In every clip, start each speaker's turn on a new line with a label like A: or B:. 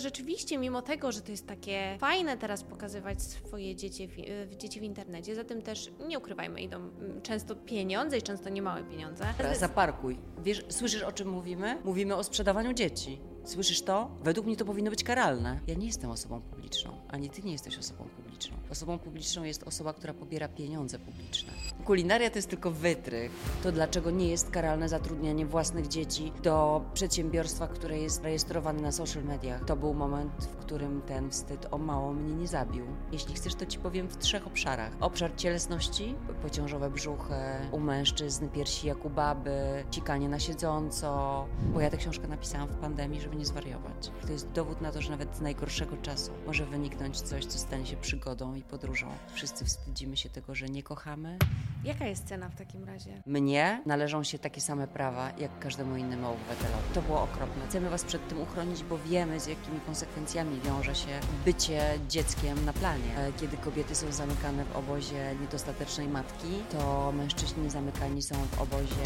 A: Rzeczywiście, mimo tego, że to jest takie fajne teraz pokazywać swoje dzieci w, dzieci w internecie, za tym też nie ukrywajmy, idą mm, często pieniądze i często niemałe pieniądze.
B: Zaparkuj. Wiesz, słyszysz o czym mówimy? Mówimy o sprzedawaniu dzieci. Słyszysz to? Według mnie to powinno być karalne. Ja nie jestem osobą publiczną, ani ty nie jesteś osobą publiczną. Osobą publiczną jest osoba, która pobiera pieniądze publiczne. Kulinaria to jest tylko wytrych. To dlaczego nie jest karalne zatrudnianie własnych dzieci do przedsiębiorstwa, które jest rejestrowane na social mediach? To był moment, w którym ten wstyd o mało mnie nie zabił. Jeśli chcesz, to ci powiem w trzech obszarach. Obszar cielesności, pociążowe brzuchy, u mężczyzn piersi jak u baby, cikanie na siedząco, bo ja tę książkę napisałam w pandemii, żeby nie zwariować. To jest dowód na to, że nawet z najgorszego czasu może wyniknąć coś, co stanie się przygodą i podróżą. Wszyscy wstydzimy się tego, że nie kochamy.
A: Jaka jest cena w takim razie?
B: Mnie należą się takie same prawa, jak każdemu innemu obywatelowi. To było okropne. Chcemy Was przed tym uchronić, bo wiemy, z jakimi konsekwencjami wiąże się bycie dzieckiem na planie. E, kiedy kobiety są zamykane w obozie niedostatecznej matki, to mężczyźni zamykani są w obozie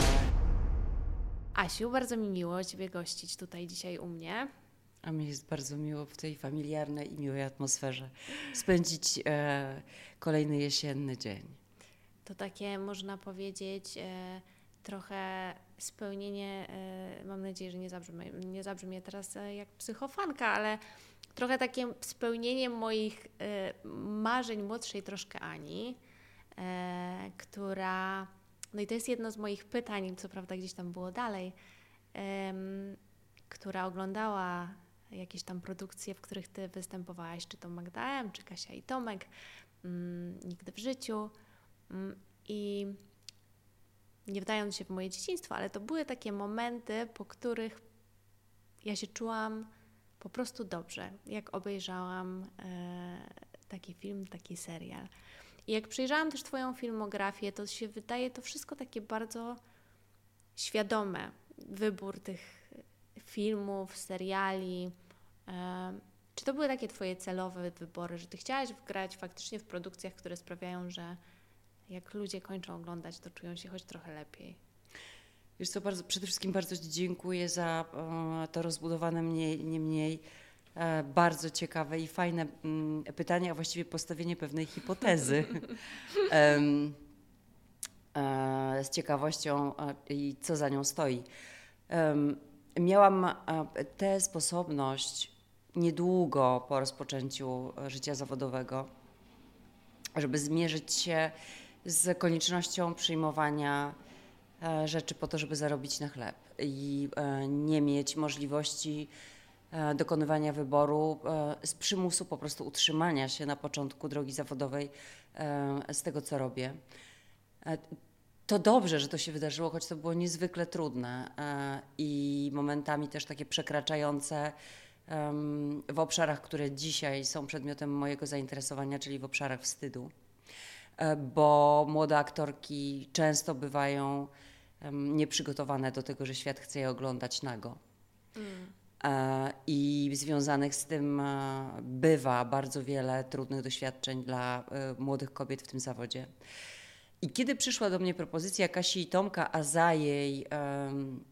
A: Asiu, bardzo mi miło Ciebie gościć tutaj dzisiaj u mnie.
B: A mi jest bardzo miło w tej familiarnej i miłej atmosferze spędzić e, kolejny jesienny dzień.
A: To takie, można powiedzieć, e, trochę spełnienie, e, mam nadzieję, że nie zabrzmi, nie zabrzmi teraz e, jak psychofanka, ale trochę takie spełnienie moich e, marzeń młodszej troszkę Ani, e, która no i to jest jedno z moich pytań, co prawda gdzieś tam było dalej, która oglądała jakieś tam produkcje, w których ty występowałaś, czy to Magda M, czy Kasia i Tomek, um, nigdy w życiu. Um, I nie wdając się w moje dzieciństwo, ale to były takie momenty, po których ja się czułam po prostu dobrze, jak obejrzałam e, taki film, taki serial. I jak przejrzałam też Twoją filmografię, to się wydaje to wszystko takie bardzo świadome. Wybór tych filmów, seriali. Czy to były takie Twoje celowe wybory, że Ty chciałaś grać faktycznie w produkcjach, które sprawiają, że jak ludzie kończą oglądać, to czują się choć trochę lepiej?
B: Wiesz co, bardzo, przede wszystkim bardzo Ci dziękuję za to rozbudowane mniej, nie mniej E, bardzo ciekawe i fajne mm, pytanie, a właściwie postawienie pewnej hipotezy. E, z ciekawością i co za nią stoi. Miałam tę sposobność niedługo po rozpoczęciu życia zawodowego, żeby zmierzyć się z koniecznością przyjmowania e, rzeczy po to, żeby zarobić na chleb i nie mieć możliwości E, dokonywania wyboru e, z przymusu po prostu utrzymania się na początku drogi zawodowej e, z tego, co robię. To dobrze, że to się wydarzyło, choć to było niezwykle trudne i momentami też takie przekraczające w obszarach, które dzisiaj są przedmiotem mojego zainteresowania, czyli w obszarach wstydu, bo młode aktorki często bywają nieprzygotowane do tego, że świat chce je oglądać nago. Mm. E, i związanych z tym e, bywa bardzo wiele trudnych doświadczeń dla e, młodych kobiet w tym zawodzie. I kiedy przyszła do mnie propozycja Kasi i Tomka, a za jej um,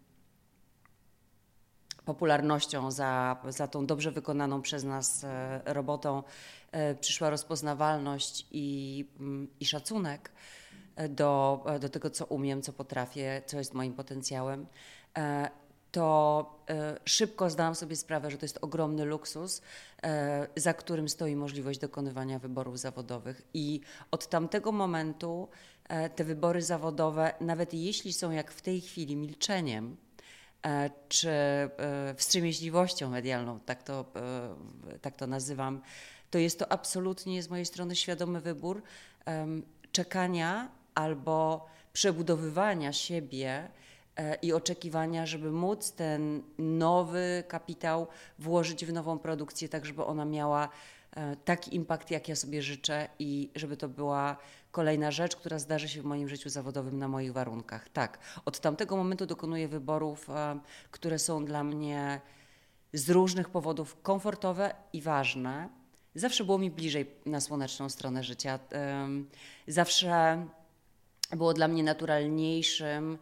B: popularnością, za, za tą dobrze wykonaną przez nas robotą, przyszła rozpoznawalność i, mm, i szacunek do, do tego, co umiem, co potrafię, co jest moim potencjałem to e, szybko zdałam sobie sprawę, że to jest ogromny luksus, e, za którym stoi możliwość dokonywania wyborów zawodowych. I od tamtego momentu e, te wybory zawodowe, nawet jeśli są jak w tej chwili milczeniem, czy wstrzemięźliwością medialną, tak to, tak to nazywam, to jest to absolutnie z mojej strony świadomy wybór czekania albo przebudowywania siebie E, i oczekiwania, żeby móc ten nowy kapitał włożyć w nową produkcję, tak żeby ona miała e, taki impact, jak ja sobie życzę i żeby to była kolejna rzecz, która zdarzy się w moim życiu zawodowym na moich warunkach. Tak, od tamtego momentu dokonuję wyborów, e, które są dla mnie z różnych powodów komfortowe i ważne. Zawsze było mi bliżej na słoneczną stronę życia. Zawsze było dla mnie naturalniejszym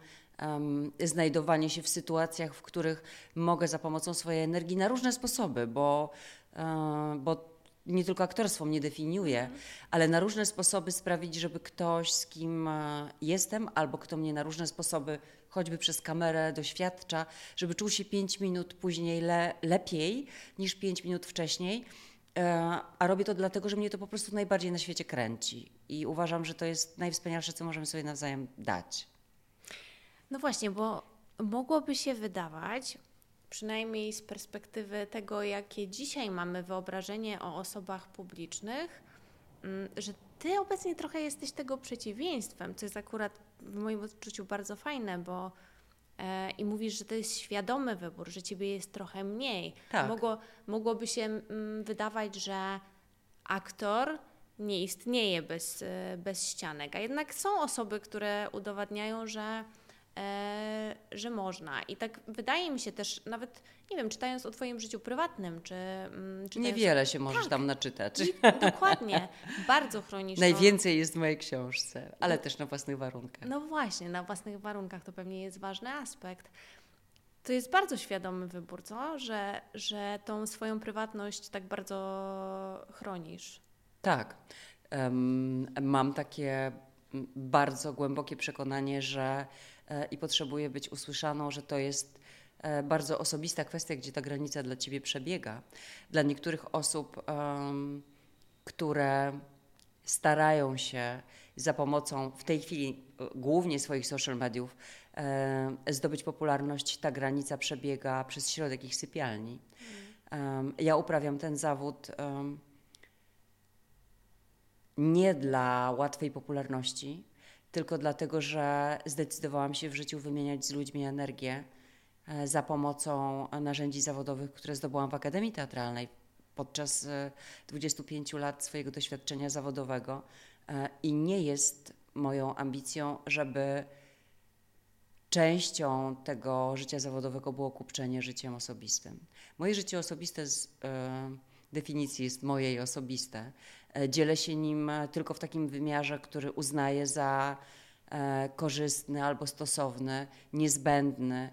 B: znajdowanie się w sytuacjach, w których mogę za pomocą swojej energii na różne sposoby, bo, e, bo nie tylko aktorstwo mnie definiuje, ale na różne sposoby sprawić, żeby ktoś, z kim e, jestem, albo kto mnie na różne sposoby, choćby przez kamerę, doświadcza, żeby czuł się 5 minut później le, lepiej niż 5 minut wcześniej. E, A robię to dlatego, że mnie to po prostu najbardziej na świecie kręci. I uważam, że to jest najwspanialsze, co możemy sobie nawzajem dać.
A: No właśnie, bo mogłoby się wydawać, przynajmniej z perspektywy tego, jakie dzisiaj mamy wyobrażenie o osobach publicznych, mm, że ty obecnie trochę jesteś tego przeciwieństwem, co jest akurat w moim odczuciu bardzo fajne, bo e, i mówisz, że to jest świadomy wybór, że ciebie jest trochę mniej.
B: Tak.
A: Mogło, mogłoby się mm, wydawać, że aktor nie istnieje bez, e, bez ścianek, a jednak są osoby, które udowadniają, że że można. I tak wydaje mi się też, nawet nie wiem, czytając o Twoim życiu prywatnym, czy. mm, czytając-
B: Niewiele się możesz
A: Tak.
B: tam naczytać.
A: I, dokładnie, bardzo chronisz.
B: Najwięcej jest w mojej książce, ale też na własnych warunkach.
A: No właśnie, na własnych warunkach to pewnie jest ważny aspekt. To jest bardzo świadomy wybór, co? Że, że tą swoją prywatność tak bardzo chronisz.
B: Tak. Em, mam takie mm, bardzo głębokie przekonanie, że e, i potrzebuję być usłyszaną, że to jest e, bardzo osobista kwestia, gdzie ta granica dla ciebie przebiega. Dla niektórych osób, em, które starają się za pomocą w tej chwili e, głównie swoich social mediów e, zdobyć popularność, ta granica przebiega przez środek ich sypialni. Em, ja uprawiam ten zawód. em, nie dla łatwej popularności, tylko dlatego, że zdecydowałam się w życiu wymieniać z ludźmi energię e, za pomocą narzędzi zawodowych, które zdobyłam w Akademii Teatralnej podczas e, 25 lat swojego doświadczenia zawodowego. E, I nie jest moją ambicją, żeby częścią tego życia zawodowego było kupczenie życiem osobistym. Moje życie osobiste z e, definicji jest moje i osobiste. E, Dzielę się nim e, tylko w takim wymiarze, który uznaję za e, korzystny albo stosowny, niezbędny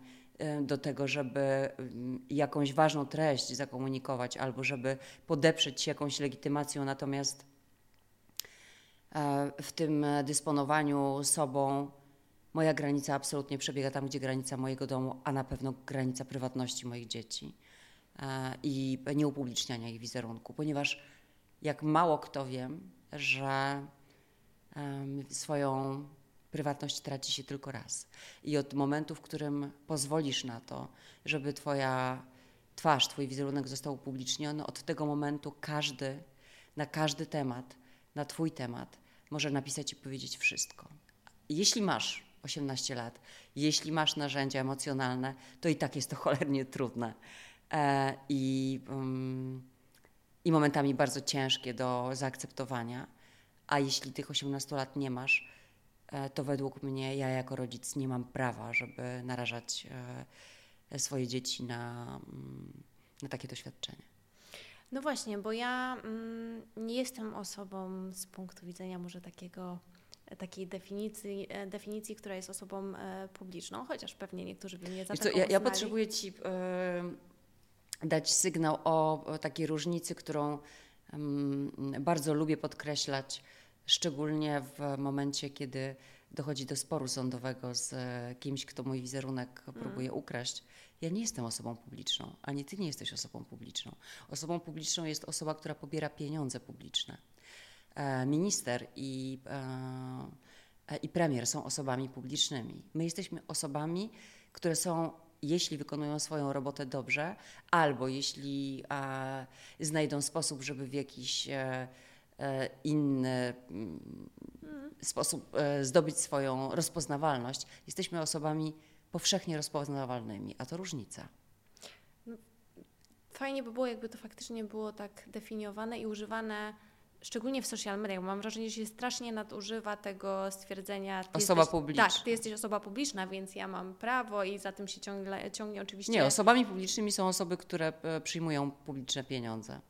B: do tego, żeby mm, jakąś ważną treść zakomunikować albo żeby podeprzeć się jakąś legitymacją. Natomiast w tym dysponowaniu sobą moja granica absolutnie przebiega tam, gdzie granica mojego domu, a na pewno granica prywatności moich dzieci i nieupubliczniania ich wizerunku, ponieważ jak mało kto wiem, że em, swoją prywatność traci się tylko raz. I od momentu, w którym pozwolisz na to, żeby Twoja twarz, Twój wizerunek został upubliczniony, od tego momentu każdy, na każdy temat, na Twój temat, może napisać i powiedzieć wszystko. Jeśli masz 18 lat, jeśli masz narzędzia emocjonalne, to i tak jest to cholernie trudne. E, I, mm, I momentami bardzo ciężkie do zaakceptowania. A jeśli tych 18 lat nie masz, e, to według mnie ja jako rodzic nie mam prawa, żeby narażać e, swoje dzieci na, mm, na takie doświadczenie.
A: No właśnie, bo ja mm, nie jestem osobą z punktu widzenia może takiego takiej definicji, e, definicji, która jest osobą e, publiczną, chociaż pewnie niektórzy by mnie za
B: co, ja, ja potrzebuję Ci e, dać sygnał o, takiej różnicy, którą bardzo lubię podkreślać, szczególnie w momencie, kiedy dochodzi do sporu sądowego z e, kimś, kto mój wizerunek próbuje ukraść. Ja nie jestem osobą publiczną, ani Ty nie jesteś osobą publiczną. Osobą publiczną jest osoba, która pobiera pieniądze publiczne. E, Minister i, e, i premier są osobami publicznymi. My jesteśmy osobami, które są, jeśli wykonują swoją robotę dobrze, albo jeśli e, znajdą sposób, żeby w jakiś e, e, inny mm, sposób e, zdobyć swoją rozpoznawalność, jesteśmy osobami powszechnie rozpoznawalnymi, a to różnica.
A: Fajnie by było, jakby to faktycznie było tak definiowane i używane, szczególnie w social mediach. Mam wrażenie, że się strasznie nadużywa tego stwierdzenia.
B: Osoba
A: jesteś,
B: publiczna.
A: Tak, ty jesteś osoba publiczna, więc ja mam prawo i za tym się ciągle, ciągnie oczywiście.
B: Nie, osobami publicznymi są osoby, które e, przyjmują publiczne pieniądze.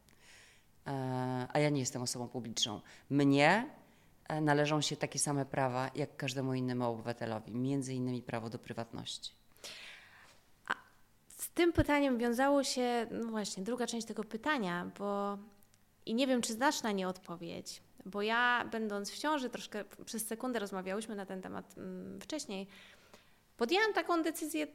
B: E, A ja nie jestem osobą publiczną. Mnie e, należą się takie same prawa jak każdemu innemu obywatelowi, między innymi prawo do prywatności.
A: Z tym pytaniem wiązało się, no właśnie, druga część tego pytania, bo i nie wiem, czy znasz na nie odpowiedź, bo ja, będąc w ciąży, troszkę przez sekundę rozmawiałyśmy na ten temat mm, wcześniej, podjęłam taką decyzję,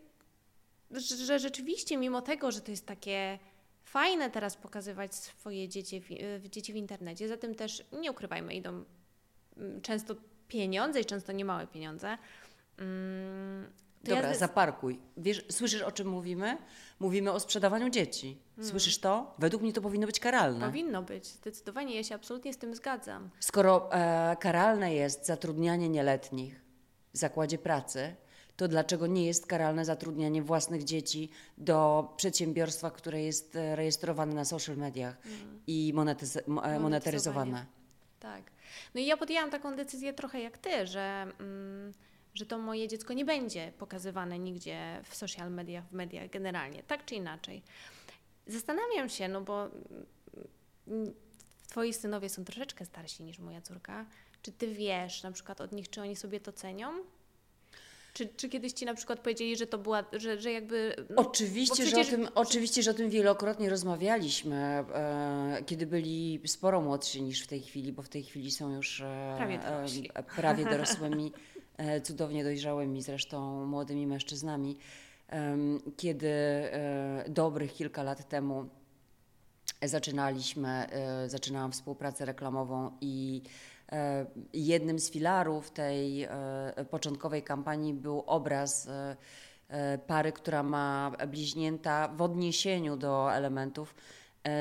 A: że, rzeczywiście, mimo tego, że to jest takie fajne teraz pokazywać swoje dzieci w, dzieci w internecie, za tym też, nie ukrywajmy, idą mm, często pieniądze i często niemałe pieniądze.
B: Dobra, ja zaparkuj. Wiesz, słyszysz o czym mówimy? Mówimy o sprzedawaniu dzieci. Hmm. Słyszysz to? Według mnie to powinno być karalne.
A: Powinno być, zdecydowanie. Ja się absolutnie z tym zgadzam.
B: Skoro e, karalne jest zatrudnianie nieletnich w zakładzie pracy, to dlaczego nie jest karalne zatrudnianie własnych dzieci do przedsiębiorstwa, które jest e, rejestrowane na social mediach hmm. i monetyz- e, monetaryzowane?
A: Tak. No i ja podjęłam taką decyzję trochę jak ty, że. Mm, że to moje dziecko nie będzie pokazywane nigdzie w social mediach, w mediach generalnie, tak czy inaczej. Zastanawiam się, no bo mm, twoi synowie są troszeczkę starsi niż moja córka. Czy ty wiesz na przykład od nich, czy oni sobie to cenią? Czy, czy kiedyś ci na przykład powiedzieli, że to była, że, że jakby.
B: No, oczywiście, przecież... że o tym, oczywiście, że o tym wielokrotnie rozmawialiśmy, e, kiedy byli sporo młodsi niż w tej chwili, bo w tej chwili są już
A: e, prawie,
B: e, prawie dorosłymi cudownie dojrzałymi zresztą młodymi mężczyznami, kiedy e, dobrych kilka lat temu zaczynaliśmy, e, zaczynałam współpracę reklamową i jednym z filarów tej początkowej kampanii był obraz pary, która ma bliźnięta w odniesieniu do elementów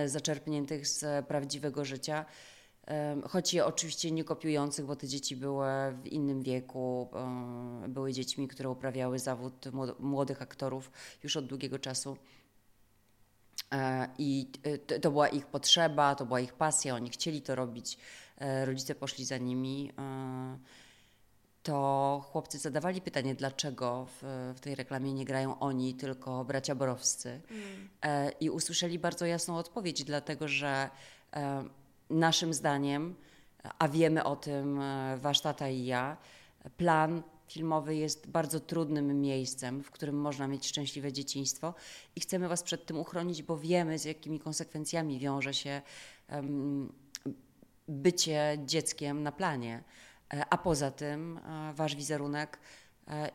B: zaczerpniętych z prawdziwego życia choć je oczywiście nie kopiujących, bo te dzieci były w innym wieku, były dziećmi, które uprawiały zawód młodych aktorów już od długiego czasu. E, I to była ich potrzeba, to była ich pasja, oni chcieli to robić, e, rodzice poszli za nimi. E, to chłopcy zadawali pytanie, dlaczego w, w tej reklamie nie grają oni, tylko bracia Borowscy. Mm. I usłyszeli bardzo jasną odpowiedź, dlatego że naszym zdaniem, a wiemy o tym e, wasz tata i ja, plan filmowy jest bardzo trudnym miejscem, w którym można mieć szczęśliwe dzieciństwo i chcemy was przed tym uchronić, bo wiemy, z jakimi konsekwencjami wiąże się um, bycie dzieckiem na planie. E, a poza tym e, wasz wizerunek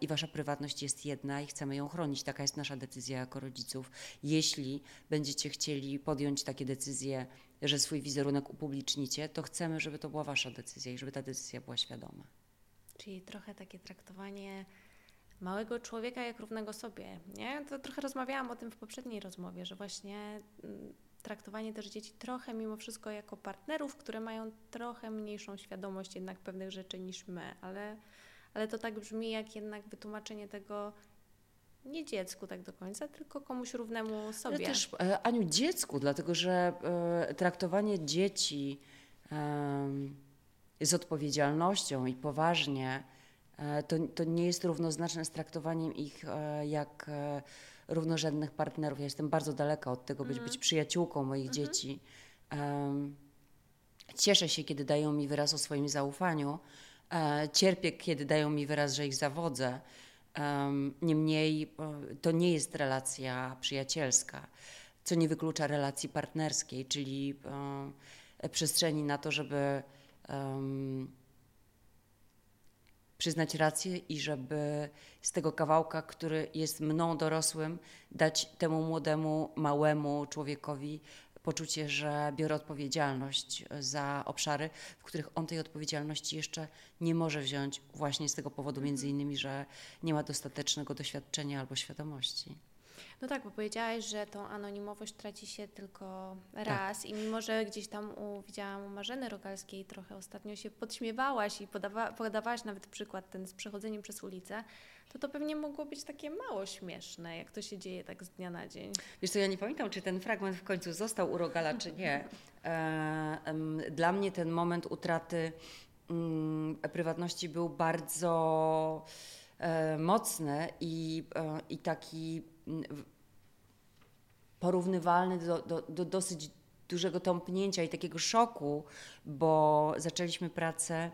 B: i wasza prywatność jest jedna i chcemy ją chronić. Taka jest nasza decyzja jako rodziców. Jeśli będziecie chcieli podjąć takie decyzje że swój wizerunek upublicznicie, to chcemy, żeby to była Wasza decyzja i żeby ta decyzja była świadoma.
A: Czyli trochę takie traktowanie małego człowieka jak równego sobie, nie? To trochę rozmawiałam o tym w poprzedniej rozmowie, że właśnie mm, traktowanie też dzieci trochę mimo wszystko jako partnerów, które mają trochę mniejszą świadomość jednak pewnych rzeczy niż my, ale, ale to tak brzmi jak jednak wytłumaczenie tego, nie dziecku tak do końca, tylko komuś równemu sobie.
B: Ale też, e, Aniu, dziecku, dlatego że e, traktowanie dzieci z odpowiedzialnością i poważnie e, to, to nie jest równoznaczne z traktowaniem ich jak równorzędnych partnerów. Ja jestem bardzo daleka od tego, być, mm. być przyjaciółką moich mm -hmm. dzieci. Cieszę się, kiedy dają mi wyraz o swoim zaufaniu. Cierpię, kiedy dają mi wyraz, że ich zawodzę. Niemniej e, to nie jest relacja przyjacielska, co nie wyklucza relacji partnerskiej, czyli e, przestrzeni na to, żeby przyznać rację i żeby z tego kawałka, który jest mną dorosłym, dać temu młodemu, małemu człowiekowi poczucie, że biorę odpowiedzialność za obszary, w których on tej odpowiedzialności jeszcze nie może wziąć, właśnie z tego powodu, między mhm. innymi, że nie ma dostatecznego doświadczenia albo świadomości.
A: No tak, bo powiedziałaś, że tą anonimowość traci się tylko raz tak. i mimo, że gdzieś tam u, widziałam u Marzeny Rogalskiej trochę ostatnio się podśmiewałaś i podawa, podawałaś nawet przykład ten z przechodzeniem przez ulicę, to to pewnie mogło być takie mało śmieszne, jak to się dzieje tak z dnia na dzień.
B: Wiesz co, ja nie pamiętam, czy ten fragment w końcu został u Rogala, czy nie. E, dla mnie ten moment utraty mm, prywatności był bardzo e, mocny i, e, i taki mm, porównywalny do, do, do dosyć dużego tąpnięcia i takiego szoku, bo zaczęliśmy pracę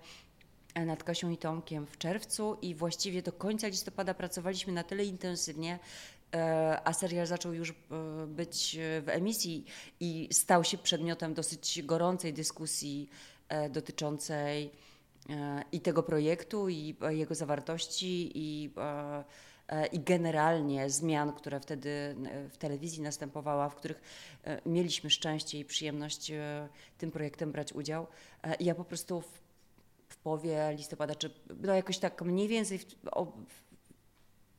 B: nad Kasią i Tomkiem w czerwcu i właściwie do końca listopada pracowaliśmy na tyle intensywnie, a serial zaczął już być w emisji i stał się przedmiotem dosyć gorącej dyskusji dotyczącej i tego projektu, i jego zawartości, i E, i generalnie zmian, które wtedy e, w telewizji następowała, w których e, mieliśmy szczęście i przyjemność tym projektem brać udział. Ja po prostu w połowie listopada, czy no jakoś tak mniej więcej w, o,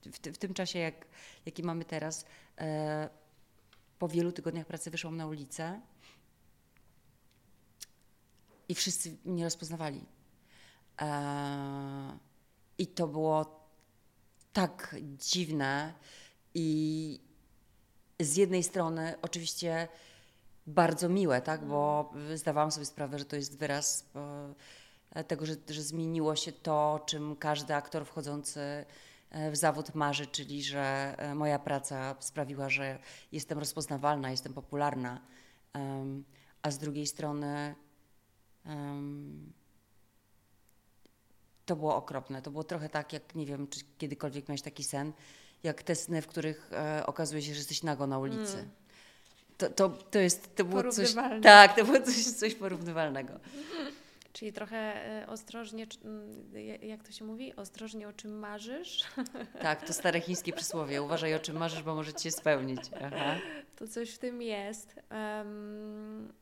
B: w, w tym czasie, jak, jaki mamy teraz, po wielu tygodniach pracy wyszłam na ulicę i wszyscy mnie rozpoznawali. I to było tak dziwne i z jednej strony oczywiście bardzo miłe, tak, bo zdawałam sobie sprawę, że to jest wyraz e, tego, że, że zmieniło się to, czym każdy aktor wchodzący e, w zawód marzy, czyli że e, moja praca sprawiła, że jestem rozpoznawalna, jestem popularna, a z drugiej strony to było okropne. To było trochę tak, jak nie wiem, czy kiedykolwiek miałeś taki sen, jak te sny, w których e, okazuje się, że jesteś nago na ulicy. Mm. To, to, to jest, to było coś, tak, to było coś, coś porównywalnego.
A: Czyli trochę e, ostrożnie, jak to się mówi? Ostrożnie o czym marzysz?
B: Tak, to stare chińskie przysłowie. Uważaj o czym marzysz, bo może ci się spełnić. Aha.
A: To coś w tym jest. Um,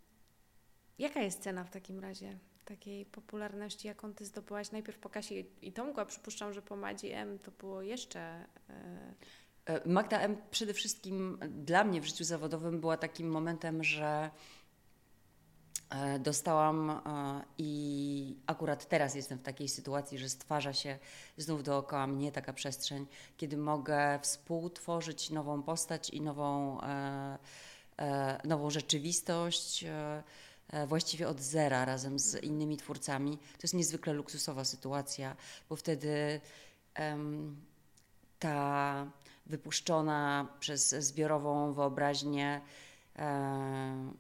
A: jaka jest cena w takim razie? takiej popularności, jaką Ty zdobyłaś najpierw po Kasie i Tomku, a przypuszczam, że po Madzi M to było jeszcze...
B: E, e, Magda M przede wszystkim dla mnie w życiu zawodowym była takim momentem, że dostałam i akurat teraz jestem w takiej sytuacji, że stwarza się znów dookoła mnie taka przestrzeń, kiedy mogę współtworzyć nową postać i nową, nową rzeczywistość E, właściwie od zera razem z innymi twórcami. To jest niezwykle luksusowa sytuacja, bo wtedy ta wypuszczona przez zbiorową wyobraźnię e,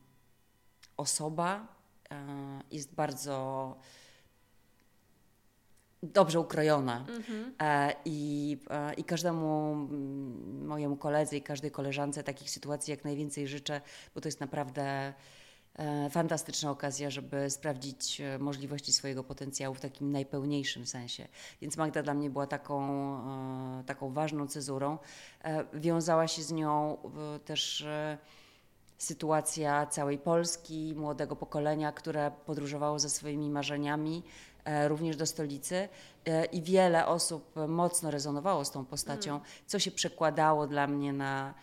B: osoba e, jest bardzo dobrze ukrojona. Mhm. E, I, e, I każdemu mojemu koledze i każdej koleżance takich sytuacji jak najwięcej życzę, bo to jest naprawdę fantastyczna okazja, żeby sprawdzić możliwości swojego potencjału w takim najpełniejszym sensie. Więc Magda dla mnie była taką, taką ważną cezurą. Wiązała się z nią też sytuacja całej Polski, młodego pokolenia, które podróżowało ze swoimi marzeniami, również do stolicy i wiele osób mocno rezonowało z tą postacią, mm. co się przekładało dla mnie na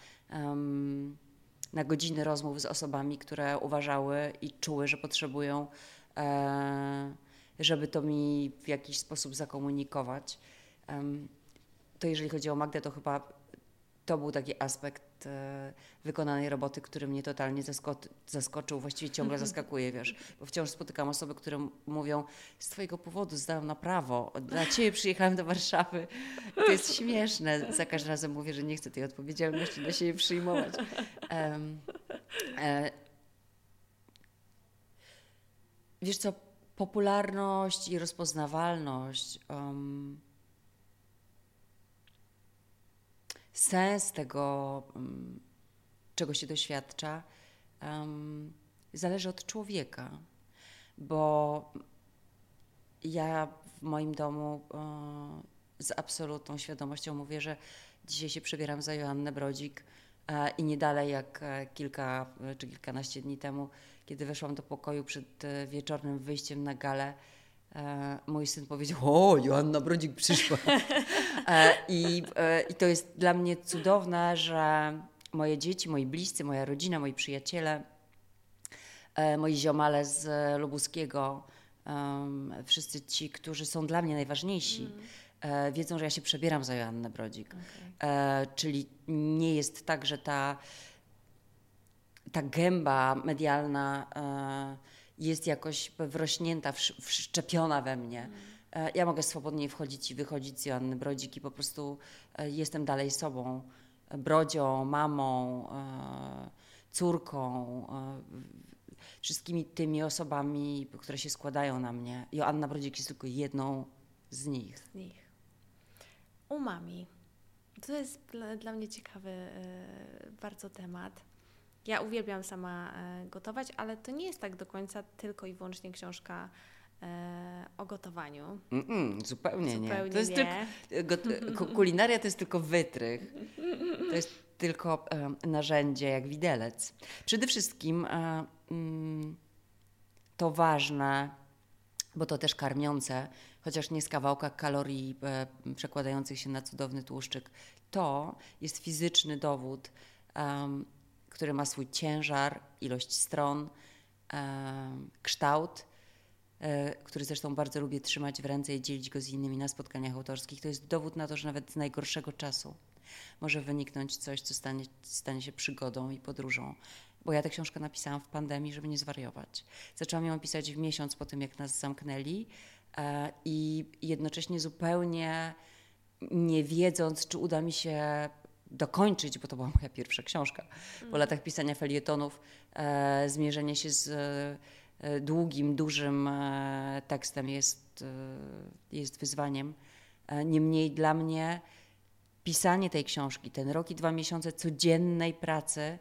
B: na godziny rozmów z osobami, które uważały i czuły, że potrzebują, e, żeby to mi w jakiś sposób zakomunikować. To jeżeli chodzi o Magdę, to chyba to był taki aspekt e, wykonanej roboty, który mnie totalnie zaskoczył, właściwie ciągle zaskakuje, wiesz, bo wciąż spotykam osoby, które mówią, z twojego powodu zdałam na prawo, dla ciebie przyjechałem do Warszawy. To jest śmieszne, za każdym razem mówię, że nie chcę tej odpowiedzialności na siebie przyjmować. Um, e, wiesz co, popularność i rozpoznawalność um, sens tego, mm, czego się doświadcza, zależy od człowieka, bo ja w moim domu e, z absolutną świadomością mówię, że dzisiaj się przebieram za Joannę Brodzik e, i nie dalej jak e, kilka czy kilkanaście dni temu, kiedy weszłam do pokoju przed wieczornym wyjściem na galę, E, mój syn powiedział: O, Joanna Brodzik przyszła. E, I, e, I to jest dla mnie cudowne, że moje dzieci, moi bliscy, moja rodzina, moi przyjaciele, moi ziomale z Lubuskiego, wszyscy ci, którzy są dla mnie najważniejsi, mm. wiedzą, że ja się przebieram za Joannę Brodzik. Okay. Czyli nie jest tak, że ta, ta gęba medialna jest jakoś wrośnięta, wszczepiona we mnie. Mm. Ja mogę swobodnie wchodzić i wychodzić z Joanny Brodzik i po prostu e, jestem dalej sobą, brodzią, mamą, e, córką. wszystkimi tymi osobami, które się składają na mnie. Joanna Brodzik jest tylko jedną z nich.
A: Z nich. Umami. To jest dla, dla mnie ciekawy bardzo temat. Ja uwielbiam sama y, gotować, ale to nie jest tak do końca tylko i wyłącznie książka y, o gotowaniu.
B: Mm -mm, zupełnie,
A: zupełnie,
B: nie. To jest
A: nie.
B: Tylko, kulinaria to jest tylko wytrych. To jest tylko narzędzie, jak widelec. Przede wszystkim mm, to ważne, bo to też karmiące, chociaż nie z kawałka kalorii e, przekładających się na cudowny tłuszczyk. To jest fizyczny dowód, który ma swój ciężar, ilość stron, um, kształt, e, który zresztą bardzo lubię trzymać w ręce i dzielić go z innymi na spotkaniach autorskich. To jest dowód na to, że nawet z najgorszego czasu może wyniknąć coś, co stanie, stanie się przygodą i podróżą. Bo ja tę książkę napisałam w pandemii, żeby nie zwariować. Zaczęłam ją pisać w miesiąc po tym, jak nas zamknęli e, i jednocześnie zupełnie nie wiedząc, czy uda mi się dokończyć, bo to była moja pierwsza książka. Po mm. latach pisania felietonów, e, zmierzenie się z e, długim, dużym e, tekstem jest, e, jest wyzwaniem. E, niemniej dla mnie pisanie tej książki, ten rok i dwa miesiące codziennej pracy,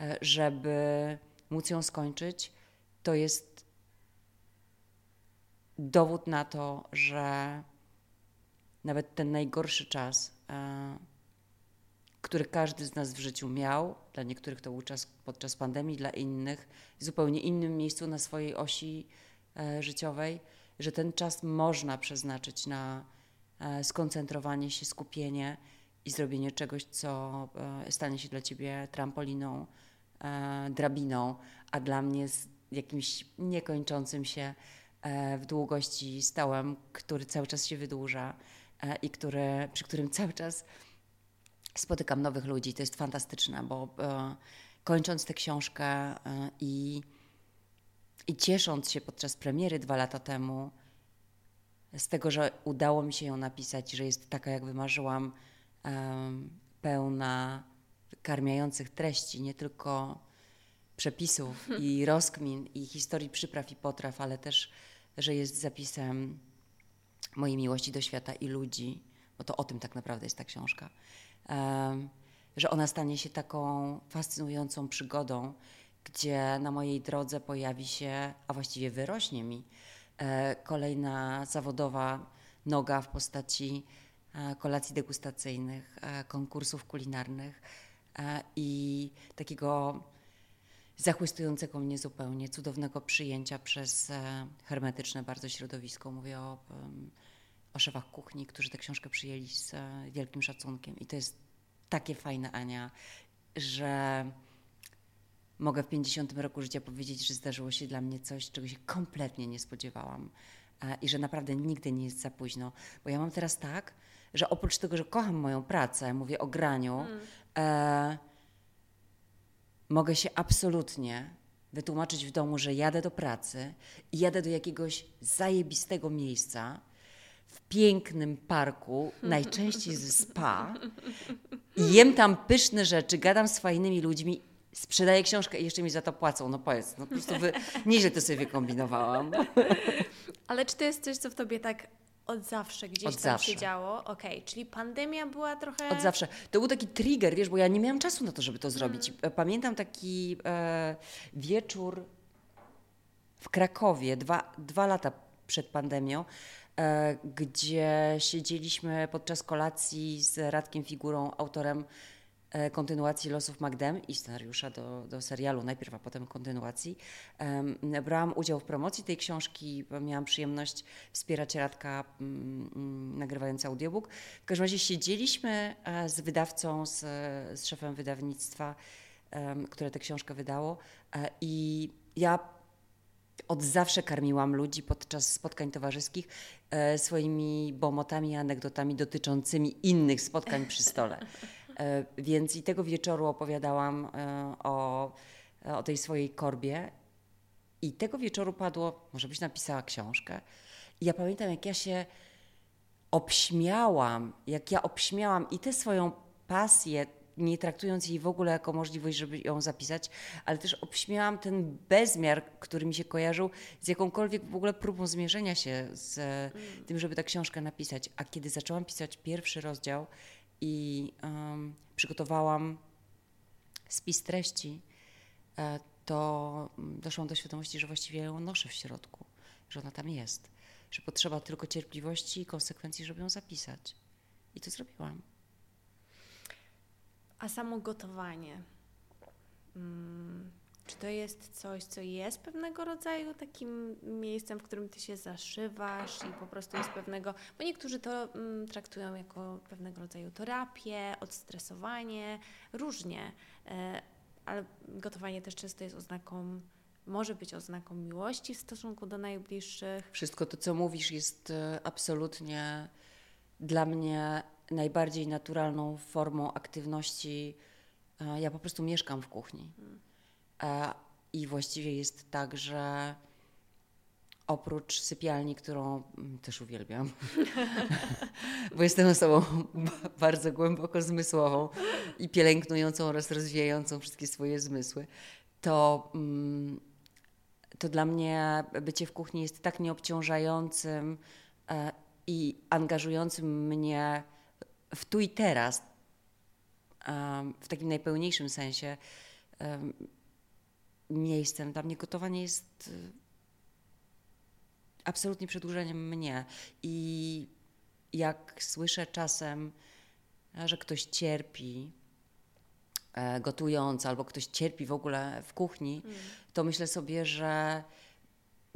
B: e, żeby móc ją skończyć, to jest dowód na to, że nawet ten najgorszy czas, który każdy z nas w życiu miał, dla niektórych to był czas podczas pandemii, dla innych w zupełnie innym miejscu na swojej osi e, życiowej, że ten czas można przeznaczyć na skoncentrowanie się, skupienie i zrobienie czegoś, co e, stanie się dla ciebie trampoliną, e, drabiną, a dla mnie z jakimś niekończącym się e, w długości stołem, który cały czas się wydłuża i który, przy którym cały czas spotykam nowych ludzi. To jest fantastyczne, bo kończąc tę książkę i, i ciesząc się podczas premiery dwa lata temu z tego, że udało mi się ją napisać, że jest taka, jak wymarzyłam, pełna karmiających treści, nie tylko przepisów i rozkmin i historii przypraw i potraw, ale też, że jest zapisem mojej miłości do świata i ludzi, bo to o tym tak naprawdę jest ta książka. Że ona stanie się taką fascynującą przygodą, gdzie na mojej drodze pojawi się, a właściwie wyrośnie mi, e, kolejna zawodowa noga w postaci E, kolacji degustacyjnych, e, konkursów kulinarnych i takiego zachwystującego mnie zupełnie, cudownego przyjęcia przez hermetyczne bardzo środowisko. Mówię o, o szefach kuchni, którzy tę książkę przyjęli z wielkim szacunkiem. I to jest takie fajne, Ania, że mogę w 50 roku życia powiedzieć, że zdarzyło się dla mnie coś, czego się kompletnie nie spodziewałam. I że naprawdę nigdy nie jest za późno. Bo ja mam teraz tak, że oprócz tego, że kocham moją pracę, mówię o graniu, mm. e, mogę się absolutnie wytłumaczyć w domu, że jadę do pracy i jadę do jakiegoś zajebistego miejsca w pięknym parku, najczęściej ze spa, jem tam pyszne rzeczy, gadam z fajnymi ludźmi, sprzedaję książkę i jeszcze mi za to płacą. No powiedz, no po prostu wy, nieźle to sobie wykombinowałam.
A: Ale czy to jest coś, co w tobie tak od zawsze gdzieś
B: Od
A: tam
B: zawsze.
A: się działo. Okej, okay, czyli pandemia była trochę.
B: Od zawsze. To był taki trigger, wiesz, bo ja nie miałam czasu na to, żeby to zrobić. Mm. Pamiętam taki e, wieczór w Krakowie, dwa, dwa lata przed pandemią, gdzie siedzieliśmy podczas kolacji z Radkiem Figurą, autorem E, kontynuacji Losów Magdem i scenariusza do, do serialu, najpierw, a potem kontynuacji. Brałam udział w promocji tej książki, miałam przyjemność wspierać Radka nagrywając audiobook. W każdym razie siedzieliśmy e, z wydawcą, z, z szefem wydawnictwa, które tę książkę wydało e, i ja od zawsze karmiłam ludzi podczas spotkań towarzyskich e, swoimi bomotami, anegdotami dotyczącymi innych spotkań przy stole. E, więc i tego wieczoru opowiadałam e, o, o tej swojej korbie. I tego wieczoru padło, może byś napisała książkę. I ja pamiętam, jak ja się obśmiałam, jak ja obśmiałam i tę swoją pasję nie traktując jej w ogóle jako możliwość, żeby ją zapisać, ale też obśmiałam ten bezmiar, który mi się kojarzył z jakąkolwiek w ogóle próbą zmierzenia się z mm. tym, żeby tę książkę napisać. A kiedy zaczęłam pisać pierwszy rozdział i um, przygotowałam spis treści, e, to doszłam do świadomości, że właściwie ją noszę w środku, że ona tam jest, że potrzeba tylko cierpliwości i konsekwencji, żeby ją zapisać. I to zrobiłam.
A: A samo gotowanie. Hmm. Czy to jest coś, co jest pewnego rodzaju takim miejscem, w którym ty się zaszywasz i po prostu jest pewnego, bo niektórzy to mm, traktują jako pewnego rodzaju terapię, odstresowanie, różnie, e, ale gotowanie też często jest oznaką, może być oznaką miłości w stosunku do najbliższych.
B: Wszystko to, co mówisz, jest e, absolutnie dla mnie najbardziej naturalną formą aktywności. E, ja po prostu mieszkam w kuchni. E, I właściwie jest tak, że oprócz sypialni, którą mm, też uwielbiam, bo jestem osobą bardzo głęboko zmysłową i pielęgnującą oraz rozwijającą wszystkie swoje zmysły, to, mm, to dla mnie bycie w kuchni jest tak nieobciążającym e, i angażującym mnie w tu i teraz, w takim najpełniejszym sensie, miejscem. Dla mnie gotowanie jest y, absolutnie przedłużeniem mnie. I jak słyszę czasem, że ktoś cierpi e, gotując, albo ktoś cierpi w ogóle w kuchni, mm. to myślę sobie, że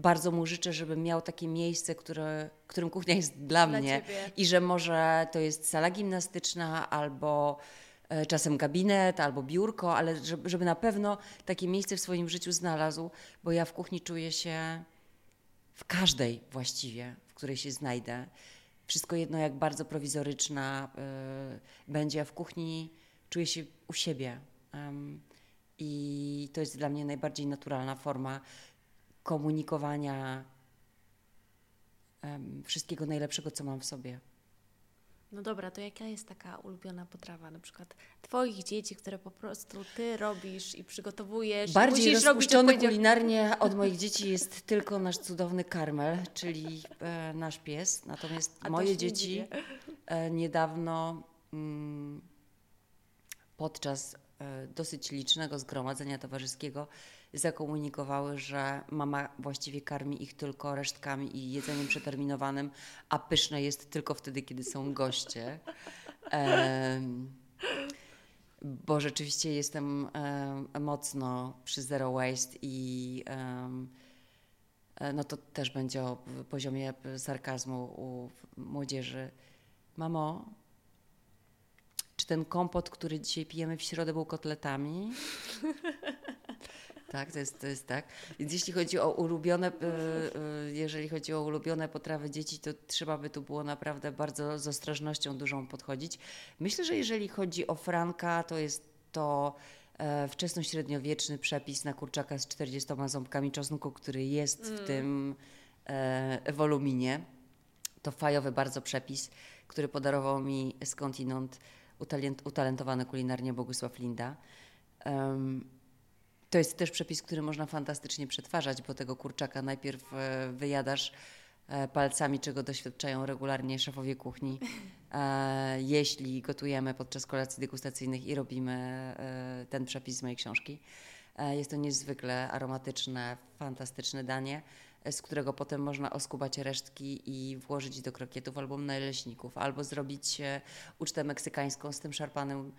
B: bardzo mu życzę, żeby miał takie miejsce, które, którym kuchnia jest dla, dla mnie ciebie. i że może to jest sala gimnastyczna albo e, czasem gabinet albo biurko, ale żeby, żeby na pewno takie miejsce w swoim życiu znalazł, bo ja w kuchni czuję się w każdej właściwie, w której się znajdę. Wszystko jedno, jak bardzo prowizoryczna y, będzie, a w kuchni czuję się u siebie. Um, I to jest dla mnie najbardziej naturalna forma komunikowania um, wszystkiego najlepszego, co mam w sobie.
A: No dobra, to jaka jest taka ulubiona potrawa, na przykład Twoich dzieci, które po prostu Ty robisz i przygotowujesz?
B: Bardziej rozpuszczony kulinarnie od moich dzieci jest tylko nasz cudowny karmel, czyli e, nasz pies. Natomiast moje dzieci e, niedawno mm, podczas dosyć licznego zgromadzenia towarzyskiego zakomunikowały, że mama właściwie karmi ich tylko resztkami i jedzeniem przeterminowanym, a pyszne jest tylko wtedy, kiedy są goście. Bo rzeczywiście jestem mocno przy zero waste i um, no to też będzie o poziomie sarkazmu u młodzieży. Mamo, czy ten kompot, który dzisiaj pijemy w środę był kotletami? Tak, to jest, to jest tak. Więc jeśli chodzi o ulubione, e, e, jeżeli chodzi o ulubione potrawy dzieci, to trzeba by tu było naprawdę bardzo z ostrożnością dużą podchodzić. Myślę, że jeżeli chodzi o Franka, to jest to e, wczesnośredniowieczny przepis na kurczaka z 40 ząbkami czosnku, który jest mm. w tym e, woluminie. To fajowy bardzo przepis, który podarował mi skądinąd utalent, utalentowany kulinarnie Bogusław Linda. To jest też przepis, który można fantastycznie przetwarzać, bo tego kurczaka najpierw e, wyjadasz e, palcami, czego doświadczają regularnie szefowie kuchni, e, jeśli gotujemy podczas kolacji degustacyjnych i robimy ten przepis z mojej książki. Jest to niezwykle aromatyczne, fantastyczne danie, z którego potem można oskubać resztki i włożyć do krokietów albo naleśników, albo zrobić ucztę meksykańską z tym szarpanym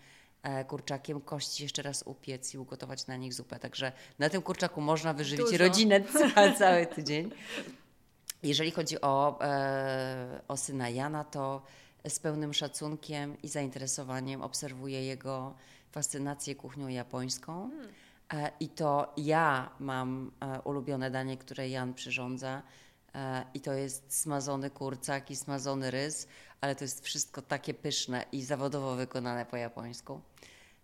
B: E, kurczakiem, kości jeszcze raz upiec i ugotować na nich zupę. Także na tym kurczaku można wyżywić Dużo. rodzinę cały tydzień. Jeżeli chodzi o, e, o syna Jana, to z pełnym szacunkiem i zainteresowaniem obserwuję jego fascynację kuchnią japońską. Hmm. E, I to ja mam ulubione danie, które Jan przyrządza. I to jest smazony kurczak i smazony rys, ale to jest wszystko takie pyszne i zawodowo wykonane po japońsku.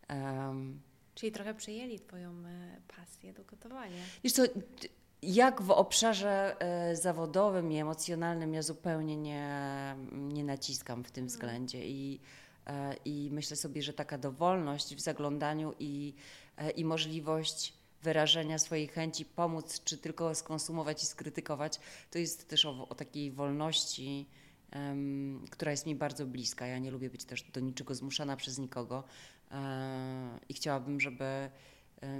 B: Um,
A: Czyli trochę przejęli Twoją e, pasję do gotowania.
B: Wiesz co, jak w obszarze e, zawodowym i emocjonalnym ja zupełnie nie, nie naciskam w tym mhm. względzie i E, I myślę sobie, że taka dowolność w zaglądaniu i, e, i możliwość wyrażenia swojej chęci pomóc, czy tylko skonsumować i skrytykować, to jest też o, o takiej wolności, um, która jest mi bardzo bliska. Ja nie lubię być też do niczego zmuszana przez nikogo e, i chciałabym, żeby e,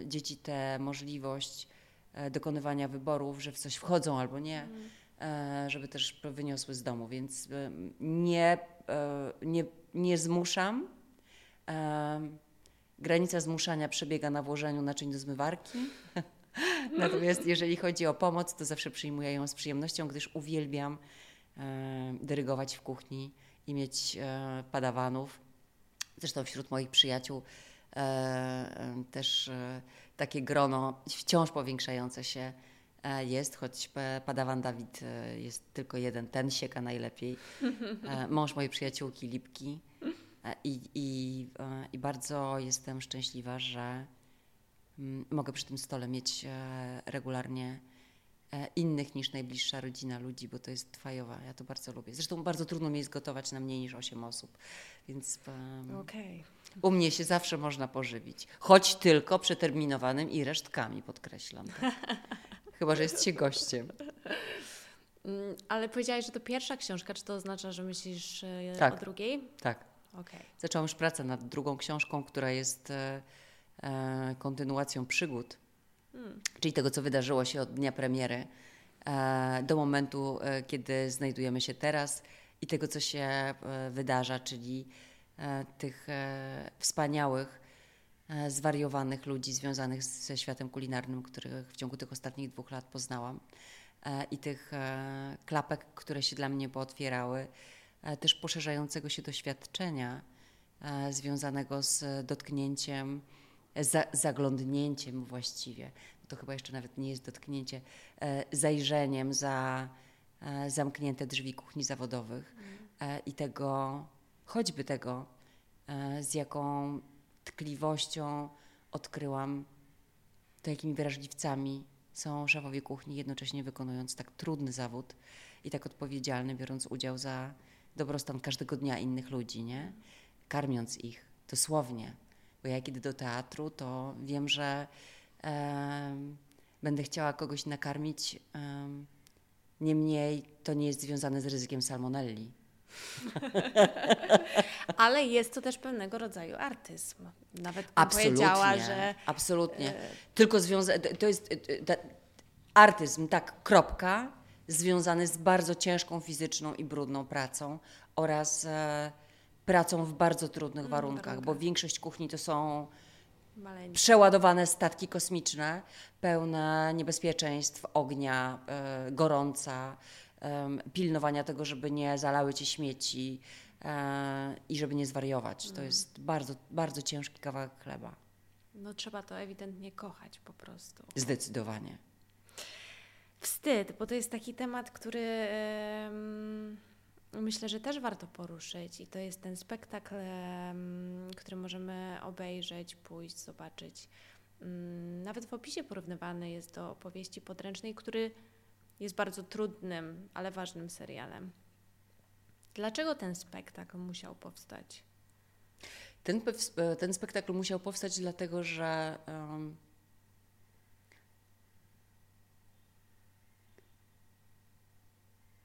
B: dzieci tę możliwość e, dokonywania wyborów, że w coś wchodzą albo nie, mm. e, żeby też wyniosły z domu, więc e, nie, nie, nie zmuszam. Granica zmuszania przebiega na włożeniu naczyń do zmywarki. Natomiast jeżeli chodzi o pomoc, to zawsze przyjmuję ją z przyjemnością, gdyż uwielbiam e, dyrygować w kuchni i mieć e, padawanów. Zresztą wśród moich przyjaciół e, też takie grono wciąż powiększające się jest, choć padawan Dawid jest tylko jeden, ten sieka najlepiej. Mąż mojej przyjaciółki Lipki I, i, e, I bardzo jestem szczęśliwa, że mm, mogę przy tym stole mieć e, regularnie innych niż najbliższa rodzina ludzi, bo to jest fajowa. Ja to bardzo lubię. Zresztą bardzo trudno mi jest gotować na mniej niż 8 osób, więc um, okay. u mnie się zawsze można pożywić. Choć tylko przeterminowanym i resztkami, podkreślam. Tak? Chyba, że jest się gościem.
A: Mm, ale powiedziałaś, że to pierwsza książka. Czy to oznacza, że myślisz tak. o drugiej?
B: Tak. Okay. Zaczęłam już pracę nad drugą książką, która jest e, e, kontynuacją przygód, hmm. czyli tego, co wydarzyło się od dnia premiery e, do momentu, e, kiedy znajdujemy się teraz i tego, co się e, wydarza, czyli tych wspaniałych, zwariowanych ludzi związanych ze światem kulinarnym, których w ciągu tych ostatnich dwóch lat poznałam i tych klapek, które się dla mnie pootwierały też poszerzającego się doświadczenia e, związanego z dotknięciem, za, zaglądnięciem właściwie. To chyba jeszcze nawet nie jest dotknięcie, e, zajrzeniem za zamknięte drzwi kuchni zawodowych i tego, choćby tego, z jaką tkliwością odkryłam to, jakimi wrażliwcami są szefowie kuchni, jednocześnie wykonując tak trudny zawód i tak odpowiedzialny, biorąc udział za dobrostan każdego dnia innych ludzi, nie? Karmiąc ich dosłownie. Bo ja kiedy do teatru, to wiem, że e, będę chciała kogoś nakarmić. E, niemniej to nie jest związane z ryzykiem salmonelli.
A: Ale jest to też pewnego rodzaju artyzm. Nawet bym
B: absolutnie,
A: powiedziała, że.
B: Absolutnie. E, Tylko związane. To jest. Artyzm, tak, kropka związany z bardzo ciężką fizyczną i brudną pracą oraz e, pracą w bardzo trudnych mm, warunkach, bo większość kuchni to są Maleńkie. przeładowane statki kosmiczne, pełne niebezpieczeństw, ognia, e, gorąca, e, pilnowania tego, żeby nie zalały ci śmieci e, i żeby nie zwariować. Mm. To jest bardzo, bardzo ciężki kawałek chleba.
A: No trzeba to ewidentnie kochać po prostu.
B: Zdecydowanie
A: wstyd, bo to jest taki temat, który myślę, że też warto poruszyć i to jest ten spektakl, który możemy obejrzeć, pójść, zobaczyć. Mm, nawet w opisie porównywany jest do opowieści podręcznej, który jest bardzo trudnym, ale ważnym serialem. Dlaczego ten spektakl musiał powstać?
B: Ten, ten spektakl musiał powstać dlatego, że um,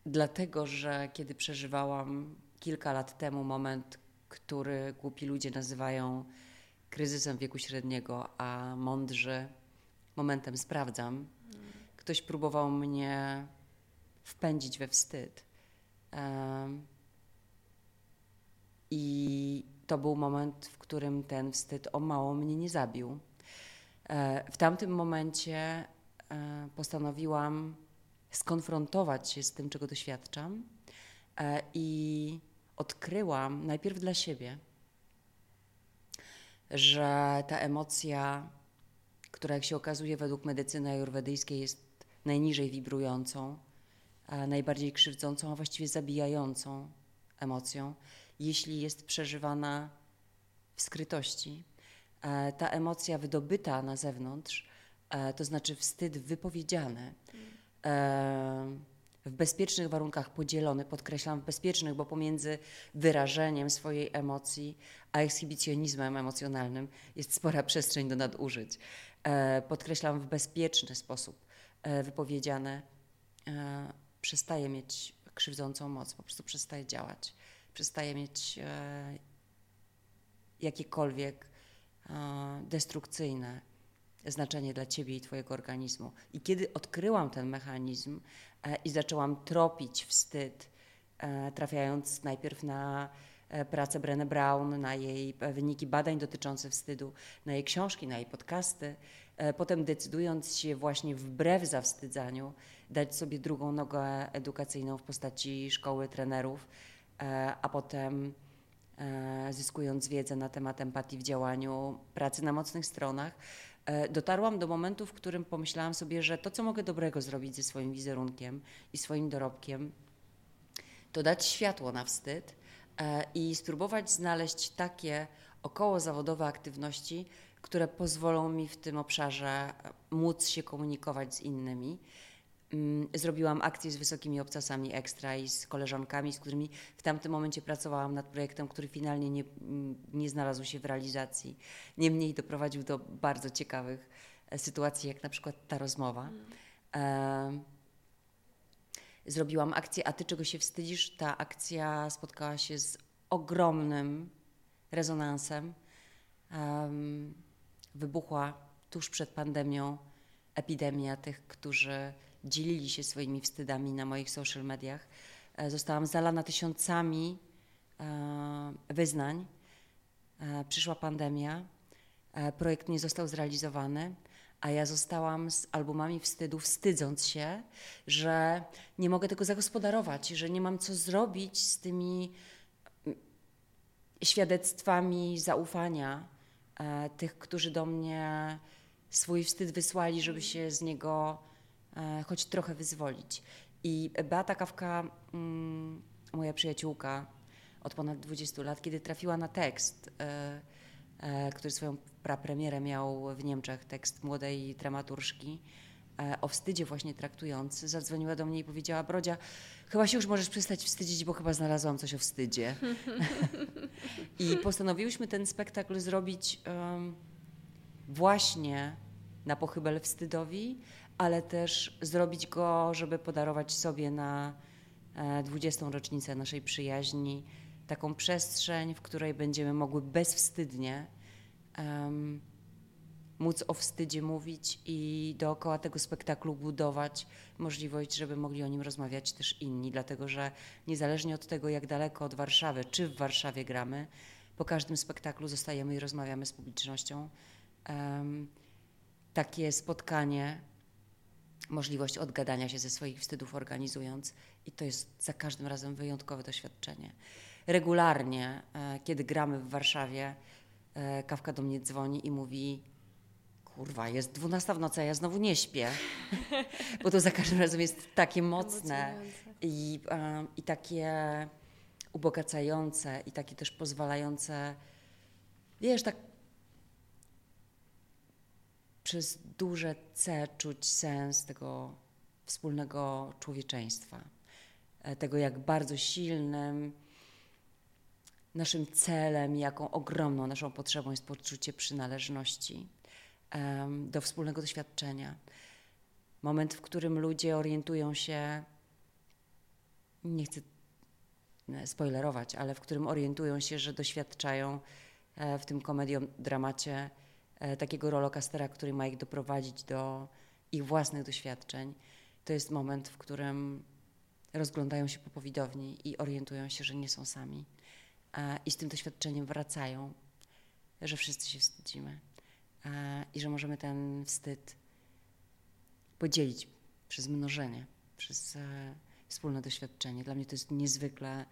B: Dlatego, że kiedy przeżywałam kilka lat temu moment, który głupi ludzie nazywają kryzysem wieku średniego, a mądrzy momentem sprawdzam, ktoś próbował mnie wpędzić we wstyd. I to był moment, w którym ten wstyd o mało mnie nie zabił. E, w tamtym momencie e, postanowiłam skonfrontować się z tym, czego doświadczam e, i odkryłam najpierw dla siebie, że ta emocja, która jak się okazuje według medycyny ajurwedyjskiej jest najniżej wibrującą, najbardziej krzywdzącą, a właściwie zabijającą emocją, jeśli jest przeżywana w skrytości. E, ta emocja wydobyta na zewnątrz, e, to znaczy wstyd wypowiedziany, w bezpiecznych warunkach podzielony, podkreślam w bezpiecznych, bo pomiędzy wyrażeniem swojej emocji a ekshibicjonizmem emocjonalnym jest spora przestrzeń do nadużyć. E, podkreślam w bezpieczny sposób e, wypowiedziane, e, przestaje mieć krzywdzącą moc, po prostu przestaje działać, przestaje mieć jakiekolwiek destrukcyjne znaczenie dla ciebie i twojego organizmu. I kiedy odkryłam ten mechanizm e, i zaczęłam tropić wstyd, e, trafiając najpierw na e, pracę Brené Brown, na jej wyniki badań dotyczące wstydu, na jej książki, na jej podcasty, potem decydując się właśnie wbrew zawstydzaniu, dać sobie drugą nogę edukacyjną w postaci szkoły trenerów, a potem zyskując wiedzę na temat empatii w działaniu, pracy na mocnych stronach, dotarłam do momentu, w którym pomyślałam sobie, że to, co mogę dobrego zrobić ze swoim wizerunkiem i swoim dorobkiem, to dać światło na wstyd e, i spróbować znaleźć takie około zawodowe aktywności, które pozwolą mi w tym obszarze móc się komunikować z innymi zrobiłam akcję z wysokimi obcasami ekstra i z koleżankami, z którymi w tamtym momencie pracowałam nad projektem, który finalnie nie, mm, nie znalazł się w realizacji. Niemniej doprowadził do bardzo ciekawych e, sytuacji, jak na przykład ta rozmowa. Mm. Zrobiłam akcję A ty czego się wstydzisz? Ta akcja spotkała się z ogromnym rezonansem. Wybuchła tuż przed pandemią epidemia tych, którzy dzielili się swoimi wstydami na moich social mediach. E, zostałam zalana tysiącami e, wyznań. E, przyszła pandemia, projekt nie został zrealizowany, a ja zostałam z albumami wstydu, wstydząc się, że nie mogę tego zagospodarować, że nie mam co zrobić z tymi mm, świadectwami zaufania tych, którzy do mnie swój wstyd wysłali, żeby się z niego choć trochę wyzwolić. I Beata Kawka, mm, moja przyjaciółka od ponad 20 lat, kiedy trafiła na tekst, e, e, który swoją prapremierę miał w Niemczech, tekst młodej dramaturżki, o wstydzie właśnie traktujący, zadzwoniła do mnie i powiedziała: Brodzia, chyba się już możesz przestać wstydzić, bo chyba znalazłam coś o wstydzie. I postanowiłyśmy ten spektakl zrobić um, właśnie na pochybel wstydowi, ale też zrobić go, żeby podarować sobie na 20. E, rocznicę naszej przyjaźni taką przestrzeń, w której będziemy mogły bezwstydnie um, móc o wstydzie mówić i dookoła tego spektaklu budować możliwość, żeby mogli o nim rozmawiać też inni, dlatego że niezależnie od tego, jak daleko od Warszawy, czy w Warszawie gramy, po każdym spektaklu zostajemy i rozmawiamy z publicznością. Um, takie spotkanie możliwość odgadania się ze swoich wstydów organizując i to jest za każdym razem wyjątkowe doświadczenie. Regularnie, e, kiedy gramy w Warszawie, e, Kawka do mnie dzwoni i mówi kurwa, jest 12 w nocy, a ja znowu nie śpię, bo to za każdym razem jest takie mocne i, e, i takie ubogacające i takie też pozwalające, wiesz, tak przez duże C czuć sens tego wspólnego człowieczeństwa. E, tego, jak bardzo silnym naszym celem, jaką ogromną naszą potrzebą jest poczucie przynależności do wspólnego doświadczenia. Moment, w którym ludzie orientują się, nie chcę e, spoilerować, ale w którym orientują się, że doświadczają e, w tym komediom, dramacie takiego rolokastera, który ma ich doprowadzić do ich własnych doświadczeń, to jest moment, w którym rozglądają się po powidowni i orientują się, że nie są sami. E, I z tym doświadczeniem wracają, że wszyscy się wstydzimy e, i że możemy ten wstyd podzielić przez mnożenie, przez wspólne doświadczenie. Dla mnie to jest niezwykle